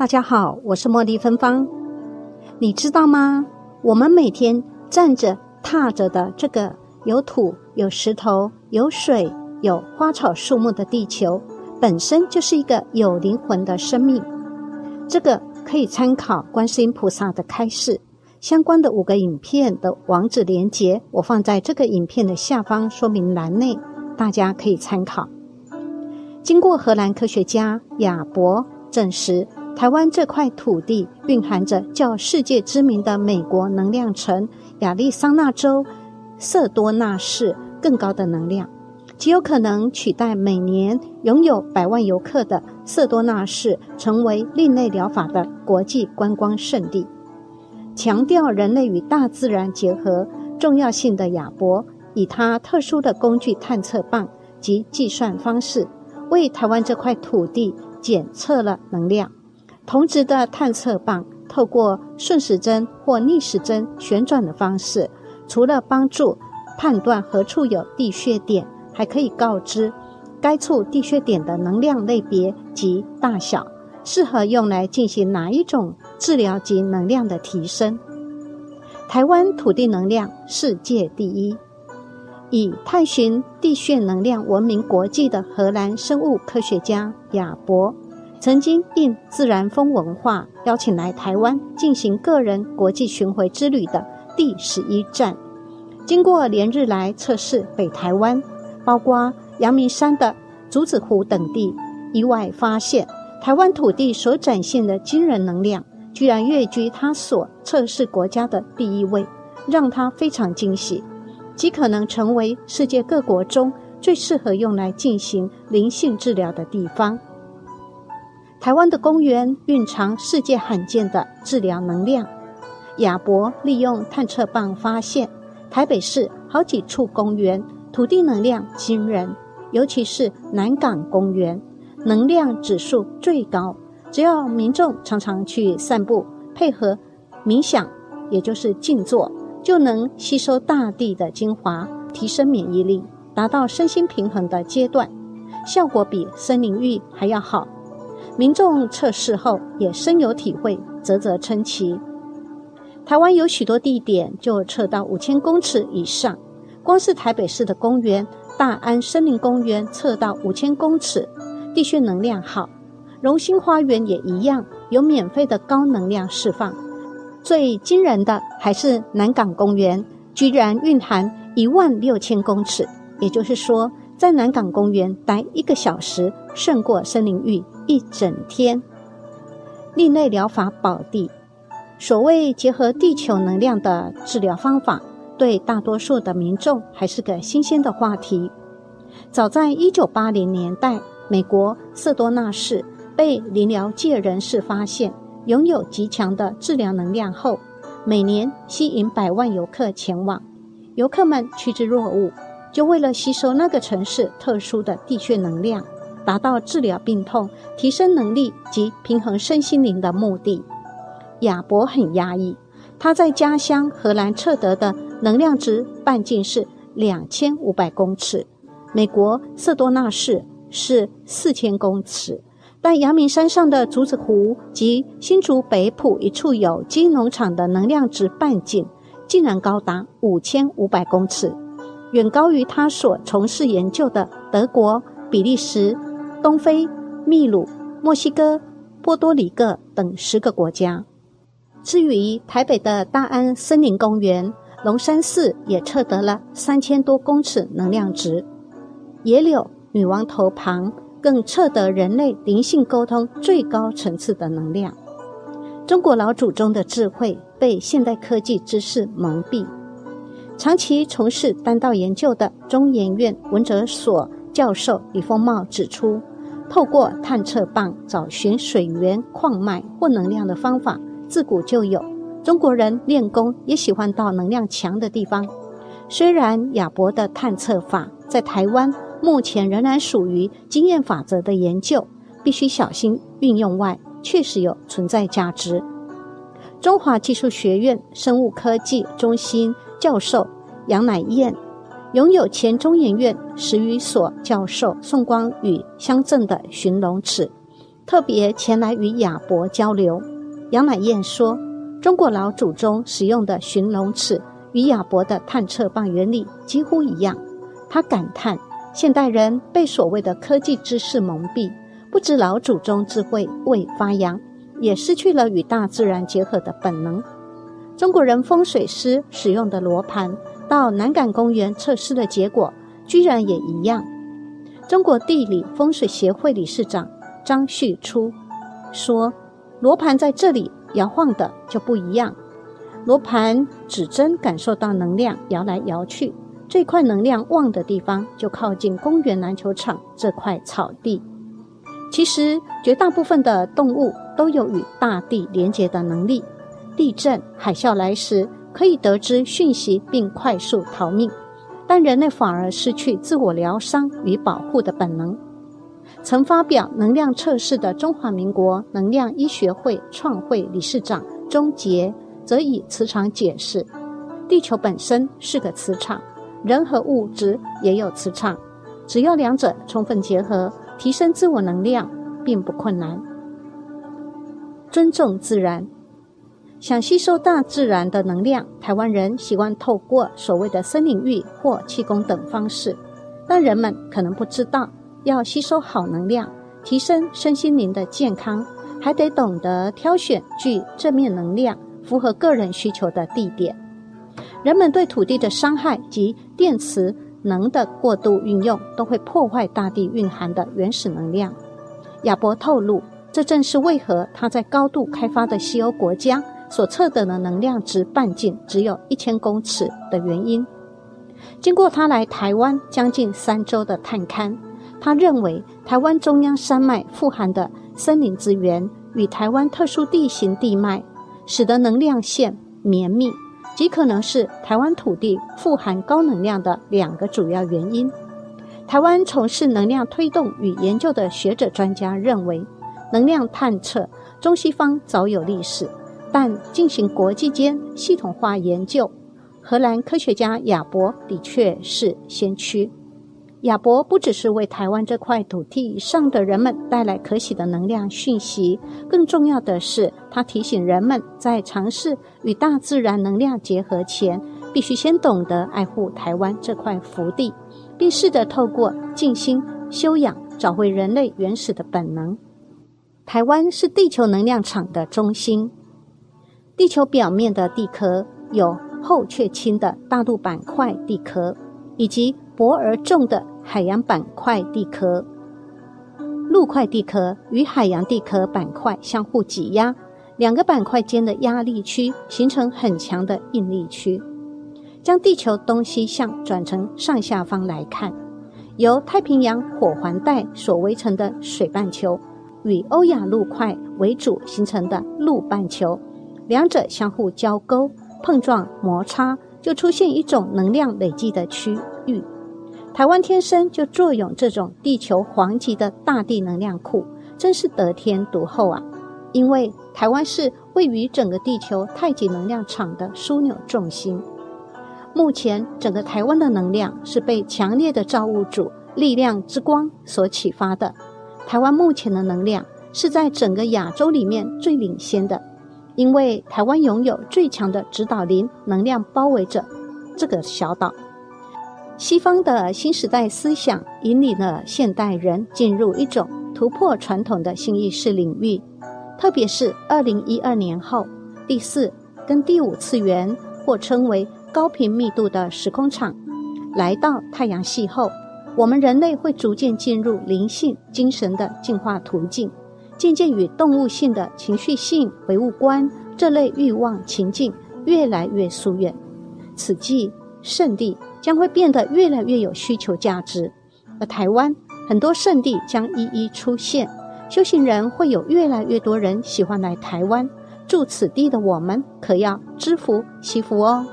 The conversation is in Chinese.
大家好，我是茉莉芬芳。你知道吗？我们每天站着、踏着的这个有土、有石头、有水、有花草树木的地球，本身就是一个有灵魂的生命。这个可以参考观世音菩萨的开示，相关的五个影片的网址连接，我放在这个影片的下方说明栏内，大家可以参考。经过荷兰科学家亚伯证实。台湾这块土地蕴含着较世界知名的美国能量城亚利桑那州瑟多纳市更高的能量，极有可能取代每年拥有百万游客的瑟多纳市，成为另类疗法的国际观光胜地。强调人类与大自然结合重要性的亚伯，以他特殊的工具探测棒及计算方式，为台湾这块土地检测了能量。同值的探测棒透过顺时针或逆时针旋转的方式，除了帮助判断何处有地穴点，还可以告知该处地穴点的能量类别及大小，适合用来进行哪一种治疗及能量的提升。台湾土地能量世界第一，以探寻地穴能量闻名国际的荷兰生物科学家亚伯。曾经应自然风文化邀请来台湾进行个人国际巡回之旅的第十一站，经过连日来测试北台湾，包括阳明山的竹子湖等地，意外发现台湾土地所展现的惊人能量，居然跃居他所测试国家的第一位，让他非常惊喜，极可能成为世界各国中最适合用来进行灵性治疗的地方。台湾的公园蕴藏世界罕见的治疗能量。亚伯利用探测棒发现，台北市好几处公园土地能量惊人，尤其是南港公园，能量指数最高。只要民众常常去散步，配合冥想，也就是静坐，就能吸收大地的精华，提升免疫力，达到身心平衡的阶段，效果比森林浴还要好。民众测试后也深有体会，啧啧称奇。台湾有许多地点就测到五千公尺以上，光是台北市的公园大安森林公园测到五千公尺，地穴能量好。荣兴花园也一样，有免费的高能量释放。最惊人的还是南港公园，居然蕴含一万六千公尺，也就是说，在南港公园待一个小时，胜过森林浴。一整天，另类疗法宝地。所谓结合地球能量的治疗方法，对大多数的民众还是个新鲜的话题。早在一九八零年代，美国瑟多纳市被灵疗界人士发现拥有极强的治疗能量后，每年吸引百万游客前往。游客们趋之若鹜，就为了吸收那个城市特殊的地穴能量。达到治疗病痛、提升能力及平衡身心灵的目的。亚伯很压抑，他在家乡荷兰测得的能量值半径是两千五百公尺，美国瑟多纳市是四千公尺，但阳明山上的竹子湖及新竹北埔一处有机农场的能量值半径竟然高达五千五百公尺，远高于他所从事研究的德国、比利时。东非、秘鲁、墨西哥、波多黎各等十个国家。至于台北的大安森林公园、龙山寺，也测得了三千多公尺能量值。野柳女王头旁更测得人类灵性沟通最高层次的能量。中国老祖宗的智慧被现代科技知识蒙蔽。长期从事丹道研究的中研院文哲所教授李丰茂指出。透过探测棒找寻水源、矿脉或能量的方法，自古就有。中国人练功也喜欢到能量强的地方。虽然亚伯的探测法在台湾目前仍然属于经验法则的研究，必须小心运用外，确实有存在价值。中华技术学院生物科技中心教授杨乃燕。拥有前中研院十余所教授宋光宇乡镇的寻龙尺，特别前来与亚伯交流。杨乃燕说：“中国老祖宗使用的寻龙尺与亚伯的探测棒原理几乎一样。”他感叹：“现代人被所谓的科技知识蒙蔽，不知老祖宗智慧未发扬，也失去了与大自然结合的本能。”中国人风水师使用的罗盘，到南港公园测试的结果，居然也一样。中国地理风水协会理事长张旭初说：“罗盘在这里摇晃的就不一样，罗盘指针感受到能量摇来摇去，这块能量旺的地方就靠近公园篮球场这块草地。其实，绝大部分的动物都有与大地连接的能力。”地震、海啸来时，可以得知讯息并快速逃命，但人类反而失去自我疗伤与保护的本能。曾发表能量测试的中华民国能量医学会创会理事长钟杰，则以磁场解释：地球本身是个磁场，人和物质也有磁场，只要两者充分结合，提升自我能量并不困难。尊重自然。想吸收大自然的能量，台湾人习惯透过所谓的森林浴或气功等方式，但人们可能不知道，要吸收好能量，提升身心灵的健康，还得懂得挑选具正面能量、符合个人需求的地点。人们对土地的伤害及电磁能的过度运用，都会破坏大地蕴含的原始能量。亚伯透露，这正是为何他在高度开发的西欧国家。所测得的能量值半径只有一千公尺的原因。经过他来台湾将近三周的探勘，他认为台湾中央山脉富含的森林资源与台湾特殊地形地脉，使得能量线绵密，极可能是台湾土地富含高能量的两个主要原因。台湾从事能量推动与研究的学者专家认为，能量探测中西方早有历史。但进行国际间系统化研究，荷兰科学家亚伯的确是先驱。亚伯不只是为台湾这块土地上的人们带来可喜的能量讯息，更重要的是，他提醒人们在尝试与大自然能量结合前，必须先懂得爱护台湾这块福地，并试着透过静心修养，找回人类原始的本能。台湾是地球能量场的中心。地球表面的地壳有厚却轻的大陆板块地壳，以及薄而重的海洋板块地壳。陆块地壳与海洋地壳板块相互挤压，两个板块间的压力区形成很强的应力区。将地球东西向转成上下方来看，由太平洋火环带所围成的水半球，与欧亚陆块为主形成的陆半球。两者相互交勾、碰撞、摩擦，就出现一种能量累积的区域。台湾天生就作用这种地球黄级的大地能量库，真是得天独厚啊！因为台湾是位于整个地球太极能量场的枢纽重心。目前，整个台湾的能量是被强烈的造物主力量之光所启发的。台湾目前的能量是在整个亚洲里面最领先的。因为台湾拥有最强的指导灵能量包围着这个小岛，西方的新时代思想引领了现代人进入一种突破传统的新意识领域，特别是二零一二年后，第四跟第五次元或称为高频密度的时空场来到太阳系后，我们人类会逐渐进入灵性精神的进化途径。渐渐与动物性的情绪性唯物观这类欲望情境越来越疏远，此际圣地将会变得越来越有需求价值，而台湾很多圣地将一一出现，修行人会有越来越多人喜欢来台湾。住此地的我们，可要知福惜福哦。